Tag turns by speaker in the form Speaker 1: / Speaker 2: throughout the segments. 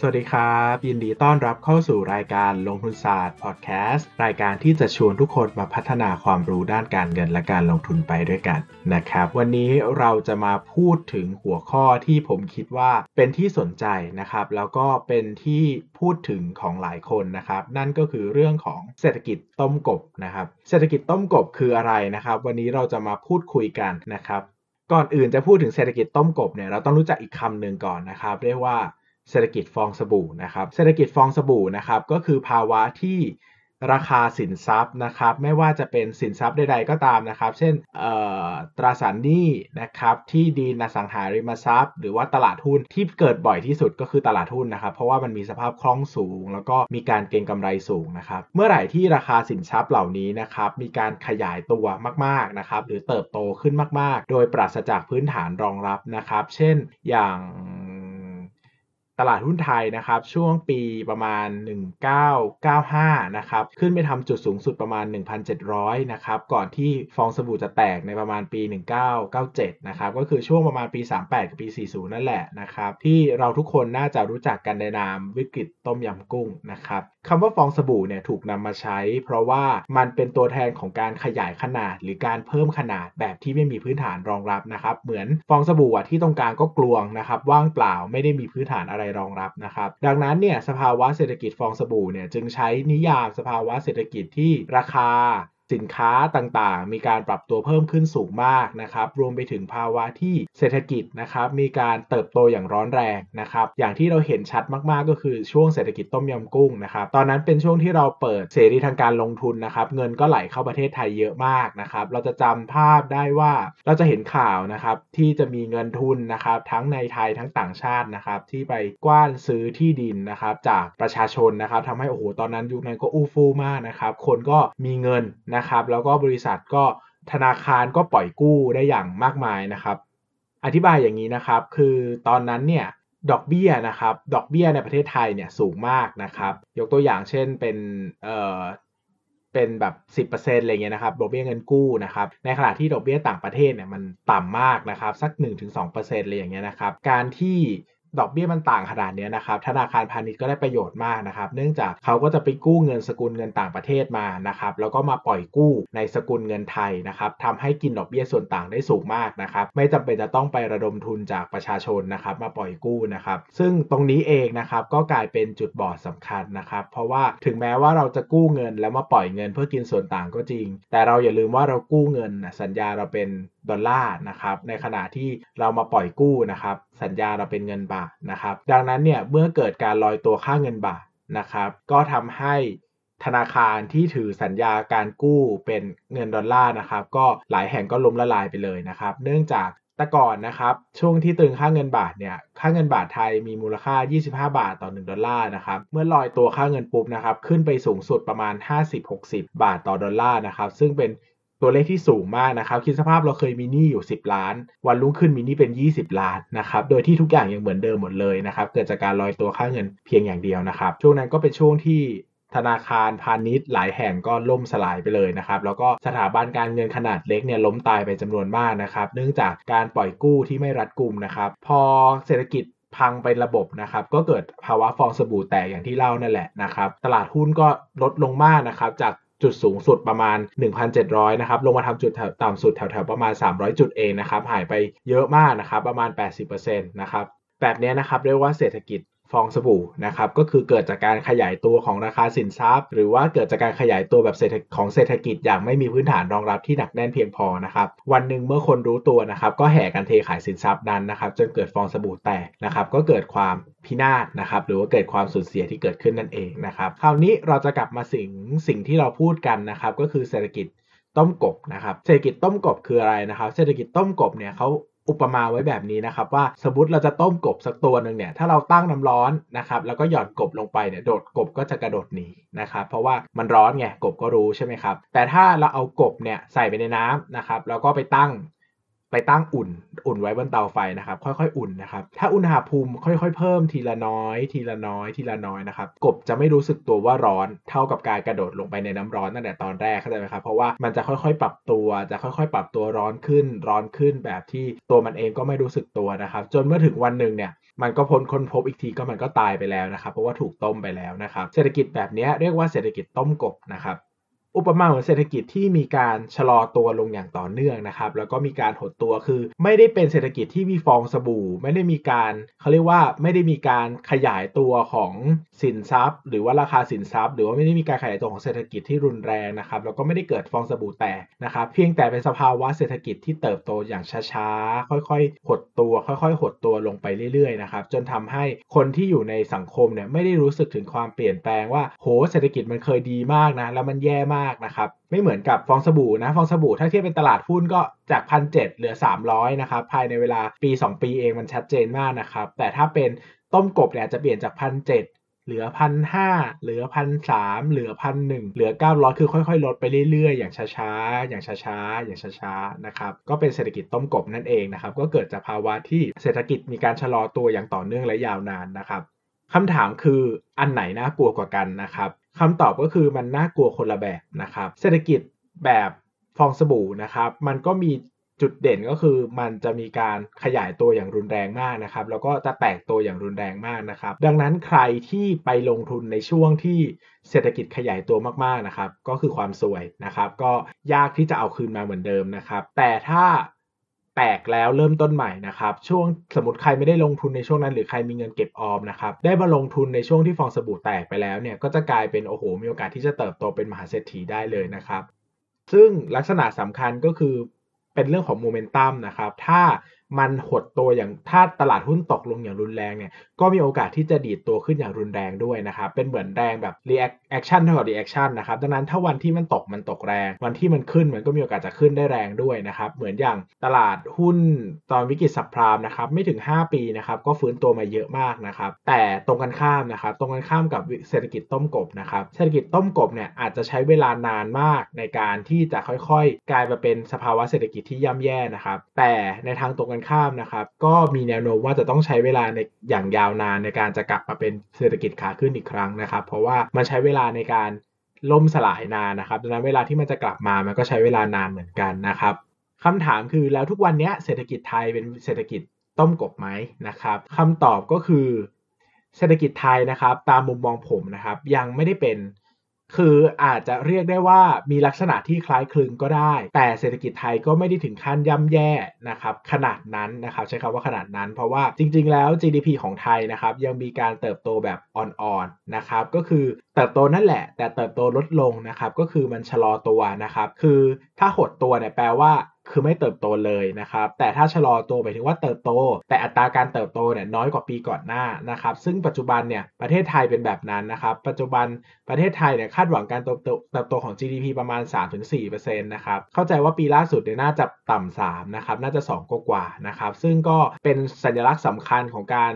Speaker 1: ส
Speaker 2: วัสดีครับ ยินดีต้อนรับเข้าสู่รายการลงทุนศาสตร์พอดแคสต์รายการที่จะชวนทุกคนมาพัฒนาความรู้ด้านการเงินและการลงทุนไปด้วยกันนะครับ วันนี้เราจะมาพูดถึงหัวข้อที่ผมคิดว่าเป็นที่สนใจนะครับ แล้วก็เป็นที่พูดถึงของหลายคนนะครับ นั่นก็คือเรื่องของเศรษฐกิจต้มกบนะครับ เศรษฐกิจต้มกบคืออะไรนะครับ วันนี้เราจะมาพูดคุยกันนะครับก่อนอื่นจะพูดถึงเศรษฐกิจต้มกบเนี่ยเราต้องรู้จักอีกคำหนึ่งก่อนนะครับ เรียกว่า เศรษฐกิจฟองสบู่นะครับ เศรษฐกิจฟองสบู่นะครับก็คือภาวะที่ราคาสินทรัพย์นะครับ ไม่ว่าจะเป็นสินทรัพย์ใดๆก็ตามนะครับ เช่นตราสารหนี้นะครับที่ดินอสังหาริมทรัพย์ หรือว่าตลาดหุ้นที่เกิดบ่อยที่สุดก็คือตลาดหุ้นนะครับ เพราะว่ามันมีสภาพคล่องสูง แล้วก็มีการเก็งกำไรสูงนะครับ เมื่อไหร่ที่ราคาสินทรัพย์เหล่านี้นะครับมีการขยายตัวมากๆนะครับ หรือเติบโตขึ้นมากๆ โดยปราศจากพื้นฐานรองรับนะครับ เช่นอย่าง ตลาดหุ้นไทยนะครับช่วงปีประมาณ 1995 นะครับขึ้นไปทำจุดสูงสุดประมาณ 1,700 นะครับก่อนที่ฟองสบู่จะแตกในประมาณปี 1997 นะครับก็คือช่วงประมาณปี 38 กับปี 40 นั่นแหละนะครับที่เราทุกคนน่าจะรู้จักกันในนามวิกฤตต้มยำกุ้งนะครับ คำว่าฟองสบู่เนี่ยถูกนำมาใช้ เพราะว่ามันเป็นตัวแทนของการขยายขนาด หรือการเพิ่มขนาดแบบที่ไม่มีพื้นฐานรองรับนะครับ เหมือนฟองสบู่ที่ตรงกลางก็กลวงนะครับว่างเปล่าไม่ได้มีพื้นฐานอะไรรองรับนะครับ ดังนั้นเนี่ยสภาวะเศรษฐกิจฟองสบู่เนี่ยจึงใช้นิยามสภาวะเศรษฐกิจที่ราคา สินค้าต่างๆ มีการปรับตัวเพิ่มขึ้นสูงมากนะครับรวมไปถึงภาวะที่เศรษฐกิจนะครับมีการเติบโตอย่างร้อนแรงนะครับอย่างที่เราเห็นชัดมากๆก็คือช่วงเศรษฐกิจต้มยำกุ้งนะครับตอนนั้นเป็นช่วงที่เราเปิดเสรีทางการลงทุนนะครับเงินก็ไหลเข้าประเทศไทยเยอะมากนะครับเราจะจำภาพได้ว่าเราจะเห็นข่าวนะครับที่จะมีเงินทุนนะครับทั้งในไทยทั้งต่างชาตินะครับที่ไปกว้านซื้อที่ดินนะครับจากประชาชนนะครับทำให้โอ้โหตอนนั้นยุคนั้นก็อู้ฟู่มากนะครับคนก็มีเงินนะครับ แล้วก็บริษัทก็ธนาคารก็ปล่อยกู้ได้อย่างมากมายนะครับ อธิบายอย่างนี้นะครับ คือตอนนั้นเนี่ยดอกเบี้ยนะครับ ดอกเบี้ยในประเทศไทยเนี่ยสูงมากนะครับ ยกตัวอย่างเช่นเป็นเอ่อเป็นแบบ 10%อะไรเงี้ยนะครับ ดอกเบี้ยเงินกู้นะครับ ในขณะที่ดอกเบี้ยต่างประเทศเนี่ยมันต่ำมากนะครับ สัก 1-2%เลยอย่างเงี้ยนะครับ การที่ ดอกเบี้ยมันต่างขนาดนี้นะครับธนาคารพาณิชย์ก็ได้ประโยชน์มากนะครับ เนื่องจากเขาก็จะไปกู้เงินสกุลเงินต่างประเทศมานะครับ แล้วก็มาปล่อยกู้ในสกุลเงินไทยนะครับทำให้กินดอกเบี้ยส่วนต่างได้สูงมากนะครับ ไม่จำเป็นจะต้องไประดมทุนจากประชาชนนะครับ มาปล่อยกู้นะครับ ซึ่งตรงนี้เองนะครับก็กลายเป็นจุดบอดสำคัญนะครับ เพราะว่าถึงแม้ว่าเราจะกู้เงินแล้วมาปล่อยเงินเพื่อกินส่วนต่างก็จริง แต่เราอย่าลืมว่าเรากู้เงินสัญญาเราเป็นดอลลาร์นะครับ ในขณะที่เรามาปล่อยกู้นะครับ สัญญาเราเป็นเงินบาทนะครับ ดังนั้นเนี่ยเมื่อเกิดการลอยตัวค่าเงินบาทนะครับ ก็ทำให้ธนาคารที่ถือสัญญาการกู้เป็นเงินดอลลาร์นะครับ ก็หลายแห่งก็ล้มละลายไปเลยนะครับ เนื่องจากแต่ก่อนนะครับ ช่วงที่ตึงค่าเงินบาทเนี่ยค่าเงินบาทไทยมีมูลค่า 25 บาทต่อ 1 ดอลลาร์นะครับเมื่อลอยตัวค่าเงินปุ๊บนะครับขึ้นไปสูงสุดประมาณ 50-60 บาทต่อดอลลาร์นะครับซึ่งเป็น ตัวเลขที่สูงมากนะครับคิดสภาพเราเคยมีหนี้อยู่ 10 ล้าน วันรุ่งขึ้นมีหนี้เป็น 20 ล้านนะครับโดยที่ทุกอย่างยังเหมือนเดิมหมดเลยนะครับเกิดจากการลอยตัวค่าเงินเพียงอย่างเดียวนะครับ ช่วงนั้นก็เป็นช่วงที่ธนาคารพาณิชย์หลายแห่งก็ล่มสลายไปเลยนะครับแล้วก็สถาบันการเงินขนาดเล็กเนี่ยล้มตายไปจำนวนมากนะครับเนื่องจากการปล่อยกู้ที่ไม่รัดกุมนะครับพอเศรษฐกิจพังไประบบนะครับก็เกิดภาวะฟองสบู่แตกอย่างที่เล่านั่นแหละนะครับตลาดหุ้นก็ลดลงมากนะครับจาก จุดสูงสุดประมาณ 1,700 นะครับ ลงมาทำจุดต่ำสุดแถวๆประมาณ 300 จุดเองนะครับ หายไปเยอะมากนะครับ ประมาณ 80%นะครับ แบบนี้นะครับเรียกว่าเศรษฐกิจ ฟองสบู่นะครับก็คือเกิดจากการขยายตัวของราคาสินทรัพย์ หรือว่าเกิดจากการขยายตัวแบบเศรษฐของเศรษฐกิจอย่างไม่มีพื้นฐานรองรับที่หนักแน่นเพียงพอนะครับวันหนึ่งเมื่อคนรู้ตัวนะครับก็แห่กันเทขายสินทรัพย์นั้นนะครับจนเกิดฟองสบู่แตกนะครับก็เกิดความพินาศนะครับหรือว่าเกิดความสูญเสียที่เกิดขึ้นนั่นเองนะครับคราวนี้เราจะกลับมาสิ่งสิ่งที่เราพูดกันนะครับก็คือเศรษฐกิจต้มกบนะครับเศรษฐกิจต้มกบคืออะไรนะครับ เศรษฐกิจต้มกบเนี่ยเขา อุปมาไว้แบบนี้นะครับว่าสมมติเราจะต้มกบสักตัวหนึ่งเนี่ยถ้าเราตั้งน้ำร้อนนะครับแล้วก็หย่อนกบลงไปเนี่ยโดดกบก็จะกระโดดหนีนะครับเพราะว่ามันร้อนไงกบก็รู้ใช่ไหมครับแต่ถ้าเราเอากบเนี่ยใส่ไปในน้ำนะครับแล้วก็ไปตั้ง ไปตั้งอุ่น อุ่นไว้บนเตาไฟนะครับ ค่อยๆ อุ่นนะครับ ถ้าอุณหภูมิค่อยๆ เพิ่มทีละน้อย ทีละน้อย ทีละน้อยนะครับ กบจะไม่รู้สึกตัวว่าร้อนเท่ากับการกระโดดลงไปในน้ำร้อนตั้งแต่ตอนแรกเข้าใจไหมครับ เพราะว่ามันจะค่อยๆ ปรับตัว จะค่อยๆ ปรับตัวร้อนขึ้น ร้อนขึ้นแบบที่ตัวมันเองก็ไม่รู้สึกตัวนะครับ จนเมื่อถึงวันหนึ่งเนี่ยมันก็พ้นค้นพบอีกทีก็มันก็ตายไปแล้วนะครับ เพราะว่าถูกต้มไปแล้วนะครับ เศรษฐกิจแบบนี้เรียกว่าเศรษฐกิจต้มกบนะครับ อุปมาเหมือนเศรษฐกิจที่มีการชะลอตัวลงอย่างต่อเนื่องนะครับแล้วก็มีการหดตัวคือ ไม่ได้เป็นเศรษฐกิจที่มีฟองสบู่ ไม่ได้มีการเขาเรียกว่าไม่ได้มีการขยายตัวของสินทรัพย์ หรือว่าราคาสินทรัพย์ หรือว่าไม่ได้มีการขยายตัวของเศรษฐกิจที่รุนแรงนะครับแล้วก็ไม่ได้เกิดฟองสบู่แตกนะครับเพียงแต่เป็นสภาวะเศรษฐกิจที่เติบโตอย่างช้าๆ ค่อยๆ หดตัว ค่อยๆ หดตัวลงไปเรื่อยๆนะครับจนทำให้คนที่อยู่ในสังคมเนี่ยไม่ได้รู้สึกถึงความเปลี่ยนแปลงว่าโหเศรษฐกิจมันเคยดีมากนะแล้วมันแย่มากนะครับ ไม่เหมือนกับฟองสบู่นะฟองสบู่ถ้าเทียบเป็นตลาดหุ้นก็จากพันเเหลือ 300นะครับภายในเวลาปี 2 ปีเองมันชัดเจนมากนะครับ แต่ถ้าเป็นต้มกบเนี่ยจะเปลี่ยนจากพันเเหลือพันห้าเหลือพันสามเหลือพันหนึ่งเหลือเก้าร้อยคือค่อยๆ ลดไปเรื่อยๆ อย่างช้าๆ อย่างช้าๆ อย่างช้าๆ นะครับ ก็เป็นเศรษฐกิจต้มกบนั่นเองนะครับ ก็เกิดจากภาวะที่เศรษฐกิจมีการชะลอตัวอย่างต่อเนื่องและยาวนานนะครับคำถามคืออันไหนน่ากลัวกว่ากันนะครับ คำตอบก็คือมันน่ากลัวคนละแบบนะครับ เศรษฐกิจแบบฟองสบู่นะครับ มันก็มีจุดเด่นก็คือมันจะมีการขยายตัวอย่างรุนแรงมากนะครับ แล้วก็จะแตกตัวอย่างรุนแรงมากนะครับ ดังนั้นใครที่ไปลงทุนในช่วงที่เศรษฐกิจขยายตัวมากๆนะครับ ก็คือความสวยนะครับ ก็ยากที่จะเอาคืนมาเหมือนเดิมนะครับ แต่ถ้า แตกแล้วเริ่มต้นใหม่นะครับช่วงสมมติใครไม่ได้ลงทุนในช่วงนั้น หรือใครมีเงินเก็บออมนะครับได้มาลงทุนในช่วงที่ฟองสบู่แตกไปแล้วเนี่ยก็จะกลายเป็นโอ้โหมีโอกาสที่จะเติบโตเป็นมหาเศรษฐีได้เลยนะครับซึ่งลักษณะสำคัญก็คือเป็นเรื่องของโมเมนตัมนะครับถ้า มันหดตัวอย่างถ้าตลาดหุ้นตกลงอย่างรุนแรงเนี่ยก็มีโอกาสที่จะดีดตัวขึ้นอย่างรุนแรงด้วยนะครับเป็นเหมือนแรงแบบ reaction เท่ากับ reaction นะครับดังนั้นถ้าวันที่มันตกมันตกแรง วันที่มันขึ้นมันก็มีโอกาสจะขึ้นได้แรงด้วยนะครับเหมือนอย่างตลาดหุ้นตอนวิกฤตสับพรามนะครับไม่ถึง 5 ปีนะครับก็ฟื้นตัวมาเยอะมากนะครับแต่ตรงกันข้ามนะครับตรงกันข้ามกับเศรษฐกิจต้มกบนะครับเศรษฐกิจต้มกบเนี่ยอาจจะใช้เวลานานมากในการที่จะค่อยๆ กลายมาเป็นสภาวะเศรษฐกิจที่ย่ำแย่นะครับแต่ในทางตรงกันข้ามนะครับ ก็มีแนวโน้มว่าจะต้องใช้เวลาในอย่างยาวนานในการจะกลับมาเป็นเศรษฐกิจขาขึ้นอีกครั้งนะครับ เพราะว่ามันใช้เวลาในการล่มสลายนานนะครับดังนั้นเวลาที่มันจะกลับมามันก็ใช้เวลานานเหมือนกันนะครับคำถามคือแล้วทุกวันนี้เศรษฐกิจไทยเป็นเศรษฐกิจต้มกบไหมนะครับคำตอบก็คือเศรษฐกิจไทยนะครับ ตามมุมมองผมนะครับ ยังไม่ได้เป็น คืออาจจะเรียกได้ว่ามีลักษณะที่คล้ายคลึงก็ได้ แต่เศรษฐกิจไทยก็ไม่ได้ถึงขั้นย่ำแย่นะครับขนาดนั้นนะครับใช้คำว่าขนาดนั้นเพราะว่าจริง ๆ แล้ว GDP ของไทยนะครับยังมีการเติบโตแบบอ่อนๆนะครับก็คือเติบโตนั่นแหละ แต่เติบโตลดลงนะครับก็คือมันชะลอตัวนะครับคือถ้าหดตัวเนี่ยแปลว่า คือไม่เติบโตเลยนะครับ แต่ถ้าชะลอตัวหมายถึงว่าเติบโต แต่อัตราการเติบโตเนี่ยน้อยกว่าปีก่อนหน้านะครับ ซึ่งปัจจุบันเนี่ยประเทศไทยเป็นแบบนั้นนะครับ ปัจจุบันประเทศไทยเนี่ยคาดหวังการเติบโตเติบโตของ GDP ประมาณ 3-4%นะครับ เข้าใจว่าปีล่าสุดเนี่ยน่าจะต่ำ3นะครับ น่าจะ2กว่านะครับ ซึ่งก็เป็นสัญลักษณ์สำคัญของการ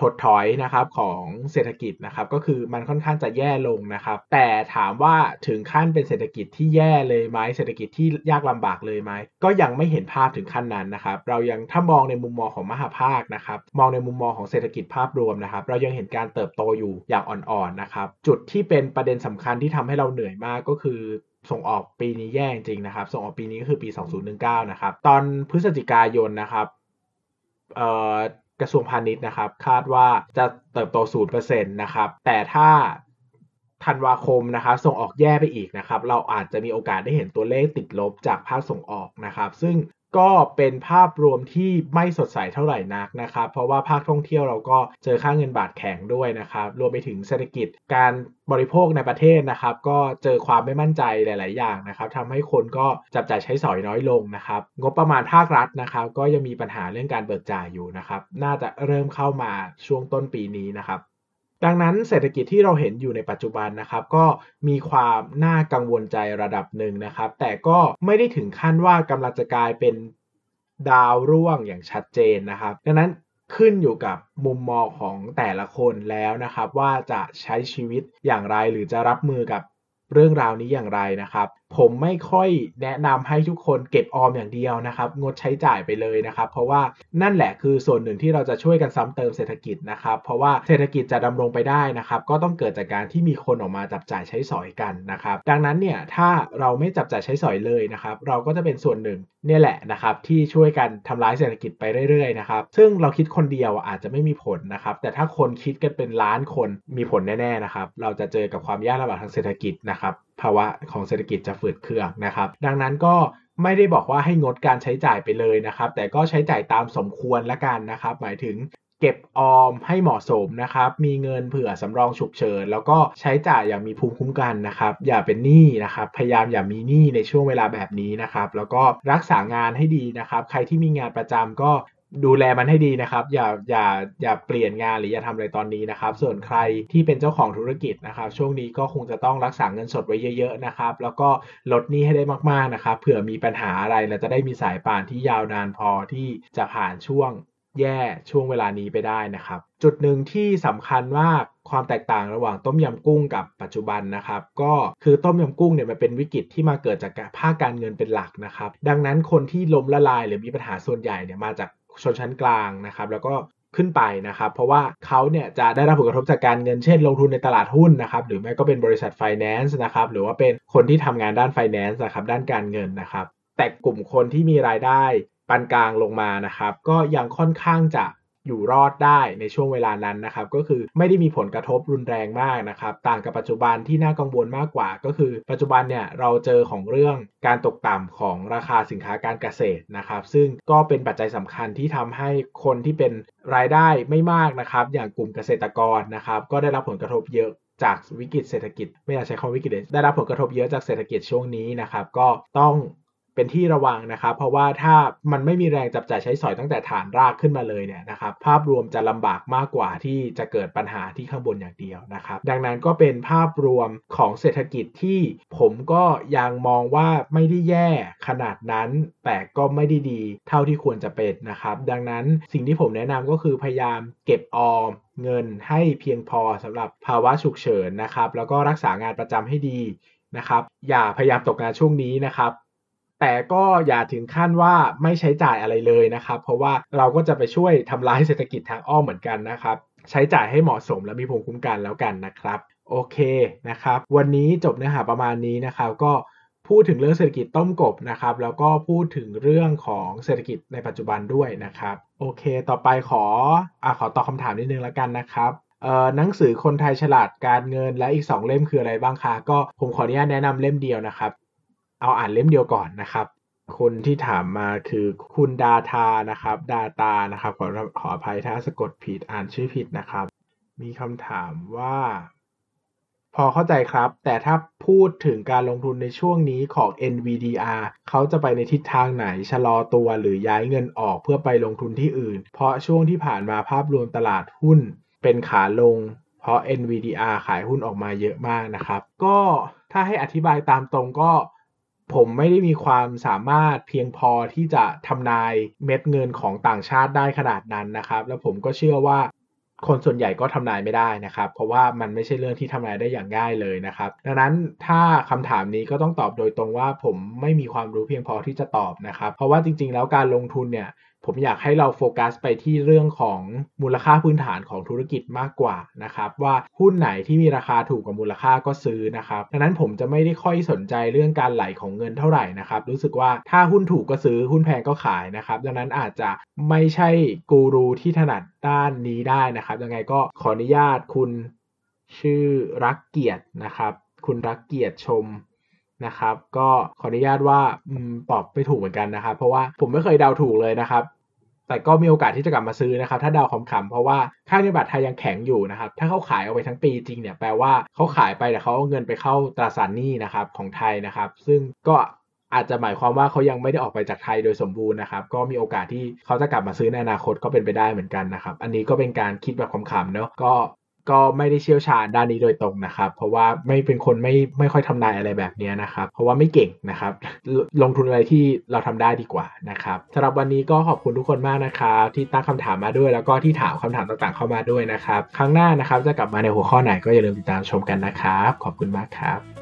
Speaker 2: ถดถอยนะครับของเศรษฐกิจนะครับก็คือมันค่อนข้างจะแย่ลงนะครับ แต่ถามว่าถึงขั้นเป็นเศรษฐกิจที่แย่เลยไหมเศรษฐกิจที่ยากลำบากเลยไหมก็ยังไม่เห็นภาพถึงขั้นนั้นนะครับ เรายังถ้ามองในมุมมองของมหาภาคนะครับ มองในมุมมองของเศรษฐกิจภาพรวมนะครับ เรายังเห็นการเติบโตอยู่อย่างอ่อนๆนะครับ จุดที่เป็นประเด็นสำคัญที่ทำให้เราเหนื่อยมากก็คือส่งออกปีนี้แย่จริงนะครับ ส่งออกปีนี้ก็คือปี 2019 นะครับ ตอนพฤศจิกายนนะครับเอ่อ กระทรวงพาณิชย์นะครับ คาดว่าจะเติบโต 0%นะครับ แต่ถ้าธันวาคมนะครับส่งออกแย่ไปอีกนะครับ เราอาจจะมีโอกาสได้เห็นตัวเลขติดลบจากภาคส่งออกนะครับ ซึ่ง ก็เป็นภาพรวมที่ไม่สดใสเท่าไหร่นักนะครับ เพราะว่าภาคท่องเที่ยวเราก็เจอค่าเงินบาทแข็งด้วยนะครับ รวมไปถึงเศรษฐกิจการบริโภคในประเทศนะครับ ก็เจอความไม่มั่นใจหลาย ๆ อย่างนะครับทำให้คนก็จับจ่ายใช้สอยน้อยลงนะครับ งบประมาณภาครัฐนะครับ ก็ยังมีปัญหาเรื่องการเบิกจ่ายอยู่นะครับ น่าจะเริ่มเข้ามาช่วงต้นปีนี้นะครับ ดังนั้นเศรษฐกิจที่เราเห็นอยู่ในปัจจุบันนะครับก็มีความน่ากังวลใจระดับหนึ่งนะครับ แต่ก็ไม่ได้ถึงขั้นว่ากำลังจะกลายเป็นดาวร่วงอย่างชัดเจนนะครับ ดังนั้นขึ้นอยู่กับมุมมองของแต่ละคนแล้วนะครับ ว่าจะใช้ชีวิตอย่างไรหรือจะรับมือกับเรื่องราวนี้อย่างไรนะครับ ผมไม่ค่อยแนะนำให้ทุกคนเก็บออมอย่างเดียวนะครับ งดใช้จ่ายไปเลยนะครับ เพราะว่านั่นแหละคือส่วนหนึ่งที่เราจะช่วยกันซ้ำเติมเศรษฐกิจนะครับ เพราะว่าเศรษฐกิจจะดำรงไปได้นะครับ ก็ต้องเกิดจากการที่มีคนออกมาจับจ่ายใช้สอยกันนะครับ ดังนั้นเนี่ยถ้าเราไม่จับจ่ายใช้สอยเลยนะครับ เราก็จะเป็นส่วนหนึ่งเนี่ยแหละนะครับที่ช่วยกันทำร้ายเศรษฐกิจไปเรื่อยๆนะครับซึ่งเราคิดคนเดียวอาจจะไม่มีผลนะครับ แต่ถ้าคนคิดกันเป็นล้านคนมีผลแน่ๆนะครับ เราจะเจอกับความยากลำบากทางเศรษฐกิจนะครับ ภาวะของเศรษฐกิจจะฝืดเคืองนะครับ ดังนั้นก็ไม่ได้บอกว่าให้งดการใช้จ่ายไปเลยนะครับ แต่ก็ใช้จ่ายตามสมควรละกันนะครับ หมายถึงเก็บออมให้เหมาะสมนะครับ มีเงินเผื่อสำรองฉุกเฉิน แล้วก็ใช้จ่ายอย่างมีภูมิคุ้มกันนะครับ อย่าเป็นหนี้นะครับ พยายามอย่ามีหนี้ในช่วงเวลาแบบนี้นะครับ แล้วก็รักษางานให้ดีนะครับ ใครที่มีงานประจำก็ ดูแลมันให้ดีนะครับ อย่าอย่าอย่าเปลี่ยนงานหรืออย่าทำอะไรตอนนี้นะครับ ส่วนใครที่เป็นเจ้าของธุรกิจนะครับ ช่วงนี้ก็คงจะต้องรักษาเงินสดไว้เยอะๆนะครับ แล้วก็ลดหนี้ให้ได้มากๆนะครับ เผื่อมีปัญหาอะไรเราจะได้มีสายป่านที่ยาวนานพอที่จะผ่านช่วงแย่ช่วงเวลานี้ไปได้นะครับ จุดหนึ่งที่สำคัญมากความแตกต่างระหว่างต้มยำกุ้งกับปัจจุบันนะครับ ก็คือต้มยำกุ้งเนี่ยมันเป็นวิกฤตที่มาเกิดจากภาคการเงินเป็นหลักนะครับ ดังนั้นคนที่ล้มละลายหรือมีปัญหาส่วนใหญ่เนี่ยมาจาก ชนชั้นกลางนะครับ แล้วก็ขึ้นไปนะครับ เพราะว่าเขาเนี่ยจะได้รับผลกระทบจากการเงินเช่นลงทุนในตลาดหุ้นนะครับหรือแม้ก็เป็นบริษัทไฟแนนซ์นะครับหรือว่าเป็นคนที่ทำงานด้านไฟแนนซ์นะครับด้านการเงินนะครับ แต่กลุ่มคนที่มีรายได้ปานกลางลงมานะครับ ก็ยังค่อนข้างจะ อยู่รอดได้ในช่วงเวลานั้นนะครับก็คือไม่ได้มีผลกระทบรุนแรงมากนะครับต่างกับปัจจุบันที่น่ากังวลมากกว่า ก็คือปัจจุบันเนี่ยเราเจอของเรื่องการตกต่ำของราคาสินค้าการเกษตรนะครับซึ่งก็เป็นปัจจัยสำคัญที่ทำให้คนที่เป็นรายได้ไม่มากนะครับอย่างกลุ่มเกษตรกรนะครับก็ได้รับผลกระทบเยอะจากวิกฤตเศรษฐกิจ ไม่อยากใช้คำวิกฤตได้รับผลกระทบเยอะจากเศรษฐกิจช่วงนี้นะครับก็ต้อง เป็นที่ระวังนะครับ เพราะว่าถ้ามันไม่มีแรงจับจ่ายใช้สอยตั้งแต่ฐานรากขึ้นมาเลยเนี่ยนะครับภาพรวมจะลำบากมากกว่าที่จะเกิดปัญหาที่ข้างบนอย่างเดียวนะครับ ดังนั้นก็เป็นภาพรวมของเศรษฐกิจที่ผมก็ยังมองว่าไม่ได้แย่ขนาดนั้น แต่ก็ไม่ได้ดีเท่าที่ควรจะเป็นนะครับ ดังนั้นสิ่งที่ผมแนะนำก็คือพยายามเก็บออมเงินให้เพียงพอสำหรับภาวะฉุกเฉินนะครับ แล้วก็รักษางานประจำให้ดีนะครับ อย่าพยายามตกงานช่วงนี้นะครับ แต่ก็อย่าถึงขั้นว่าไม่ใช้จ่ายอะไรเลยนะครับ เพราะว่าเราก็จะไปช่วยทำลายเศรษฐกิจทางอ้อมเหมือนกันนะครับ ใช้จ่ายให้เหมาะสมและมีภูมิคุ้มกันแล้วกันนะครับ โอเคนะครับ วันนี้จบเนื้อหาประมาณนี้นะครับ ก็พูดถึงเรื่องเศรษฐกิจต้มกบนะครับ แล้วก็พูดถึงเรื่องของเศรษฐกิจในปัจจุบันด้วยนะครับ โอเค ต่อไปขออขอตอบคำถามนิดนึงแล้วกันนะครับหนังสือคนไทยฉลาดการเงินและอีก 2 เล่มคืออะไรบ้างคะก็ผมขออนุญาตแนะนำเล่มเดียวนะครับ เอาอ่านเล่มเดียวก่อนนะครับ คนที่ถามมาคือคุณดาทานะครับ ดาตานะครับขอขออภัยถ้าสะกดผิดอ่านชื่อผิดนะครับ มีคำถามว่า พอเข้าใจครับ แต่ถ้าพูดถึงการลงทุนในช่วงนี้ของ NVDR เขาจะไปในทิศทางไหน ชะลอตัวหรือย้ายเงินออกเพื่อไปลงทุนที่อื่น เพราะช่วงที่ผ่านมาภาพรวมตลาดหุ้นเป็นขาลงเพราะ NVDR ขายหุ้นออกมาเยอะมากนะครับ ก็ถ้าให้อธิบายตามตรงก็ ผมไม่ได้มีความสามารถเพียงพอที่จะทำนายเม็ดเงินของต่างชาติได้ขนาดนั้นนะครับ แล้วผมก็เชื่อว่าคนส่วนใหญ่ก็ทำนายไม่ได้นะครับ เพราะว่ามันไม่ใช่เรื่องที่ทำนายได้อย่างง่ายเลยนะครับ ดังนั้นถ้าคำถามนี้ก็ต้องตอบโดยตรงว่าผมไม่มีความรู้เพียงพอที่จะตอบนะครับ เพราะว่าจริงๆ แล้วการลงทุนเนี่ย ผมอยากให้เราโฟกัสไปที่เรื่องของมูลค่าพื้นฐานของธุรกิจมากกว่านะครับว่าหุ้นไหนที่มีราคาถูกกว่ามูลค่าก็ซื้อนะครับดังนั้นผมจะไม่ได้ค่อยสนใจเรื่องการไหลของเงินเท่าไหร่นะครับรู้สึกว่าถ้าหุ้นถูกก็ซื้อหุ้นแพงก็ขายนะครับดังนั้นอาจจะไม่ใช่กูรูที่ถนัดด้านนี้ได้นะครับยังไงก็ขออนุญาตคุณชื่อรักเกียรตินะครับ คุณรักเกียรติชม นะครับ ก็ขออนุญาตว่าตอบไม่ถูกเหมือนกันนะครับ เพราะว่าผมไม่เคยเดาถูกเลยนะครับ แต่ก็มีโอกาสที่จะกลับมาซื้อนะครับ ถ้าเดาคำๆเพราะว่าค่าเงินบาทไทยยังแข็งอยู่นะครับ ถ้าเขาขายเอาไปทั้งปีจริงเนี่ยแปลว่าเขาขายไปแต่เขาเอาเงินไปเข้าตราสารหนี้นะครับของไทยนะครับ ซึ่งก็อาจจะหมายความว่าเขายังไม่ได้ออกไปจากไทยโดยสมบูรณ์นะครับ ก็มีโอกาสที่เขาจะกลับมาซื้อในอนาคตก็เป็นไปได้เหมือนกันนะครับ อันนี้ก็เป็นการคิดแบบขำๆเนาะก็ ก็ไม่ได้เชี่ยวชาญด้านนี้โดยตรงนะครับ เพราะว่าไม่เป็นคนไม่ไม่ค่อยทำนายอะไรแบบนี้นะครับ เพราะว่าไม่เก่งนะครับ ลงทุนอะไรที่เราทำได้ดีกว่านะครับสำหรับวันนี้ก็ขอบคุณทุกคนมากนะครับที่ตั้งคำถามมาด้วย แล้วก็ที่ถามคำถามต่างๆเข้ามาด้วยนะครับ ครั้งหน้านะครับจะกลับมาในหัวข้อไหนก็อย่าลืมติดตามชมกันนะครับ ขอบคุณมากครับ